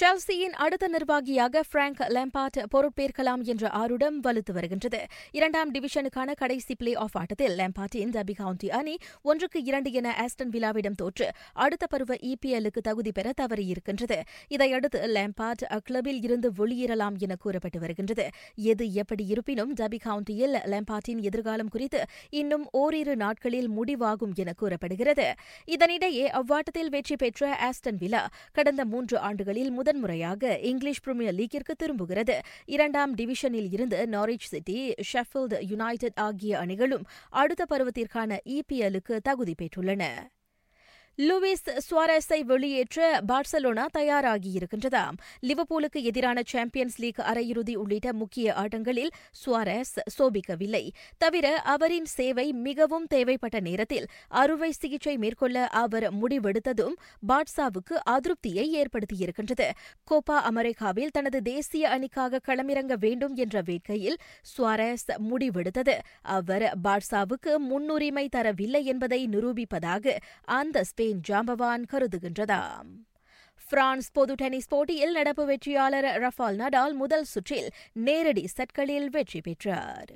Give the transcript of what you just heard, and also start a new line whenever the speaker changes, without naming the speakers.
செல்சியின் அடுத்த நிர்வாகியாக பிராங்க் லெம்பாட் பொறுப்பேற்கலாம் என்ற ஆருடம் வலுத்து வருகின்றது. இரண்டாம் டிவிஷனுக்கான கடைசி பிளே ஆஃப் ஆட்டத்தில் லெம்பாட்டின் டபி கவுண்டி அணி ஒன்றுக்கு இரண்டு என ஆஸ்டன் விழாவிடம் தோற்று அடுத்த பருவ இபிஎல்லுக்கு தகுதி பெற தவறியிருக்கின்றது. இதையடுத்து லேம்பார்ட் அக்கிளபில் இருந்து வெளியேறலாம் என கூறப்பட்டு வருகின்றது. எது எப்படி இருப்பினும் டபி கவுண்டியில் லெம்பாட்டின் எதிர்காலம் குறித்து இன்னும் ஓரிரு நாட்களில் முடிவாகும் என கூறப்படுகிறது. இதனிடையே அவ்வாட்டத்தில் வெற்றி பெற்ற ஆஸ்டன் விழா கடந்த மூன்று ஆண்டுகளில் முதன்முறையாக இங்கிலீஷ் பிரீமியர் லீக்கிற்கு திரும்புகிறது. இரண்டாம் டிவிஷனில் இருந்து நாரிச் சிட்டி ஷெஃபில்டு யுனைடெட் ஆகிய அணிகளும் அடுத்த பருவத்திற்கான இபிஎல்லுக்கு தகுதி பெற்றுள்ளன. லூயிஸ் சுவாரஸை வெளியேற்ற பார்சலோனா தயாராகியிருக்கின்றதாம். லிவபூலுக்கு எதிரான சாம்பியன்ஸ் லீக் அரையிறுதி உள்ளிட்ட முக்கிய ஆட்டங்களில் சுவாரஸ் சோபிக்கவில்லை. தவிர அவரின் சேவை மிகவும் தேவைப்பட்ட நேரத்தில் அறுவை சிகிச்சை மேற்கொள்ள அவர் முடிவெடுத்ததும் பாட்சாவுக்கு அதிருப்தியை ஏற்படுத்தியிருக்கின்றது. கோப்பா அமெரிக்காவில் தனது தேசிய அணிக்காக களமிறங்க வேண்டும் என்ற வேட்கையில் சுவாரஸ் முடிவெடுத்தது. அவர் பார்சாவுக்கு முன்னுரிமை தரவில்லை என்பதை நிரூபிப்பதாக அந்த ஸ்பெயின் ஜாம்பவான் கருதுகின்றதாம். பிரான்ஸ் பொது டென்னிஸ் போட்டியில் நடப்பு வெற்றியாளர் ரஃபால் நடால் முதல் சுற்றில் நேரடி செட்களில் வெற்றி பெற்றார்.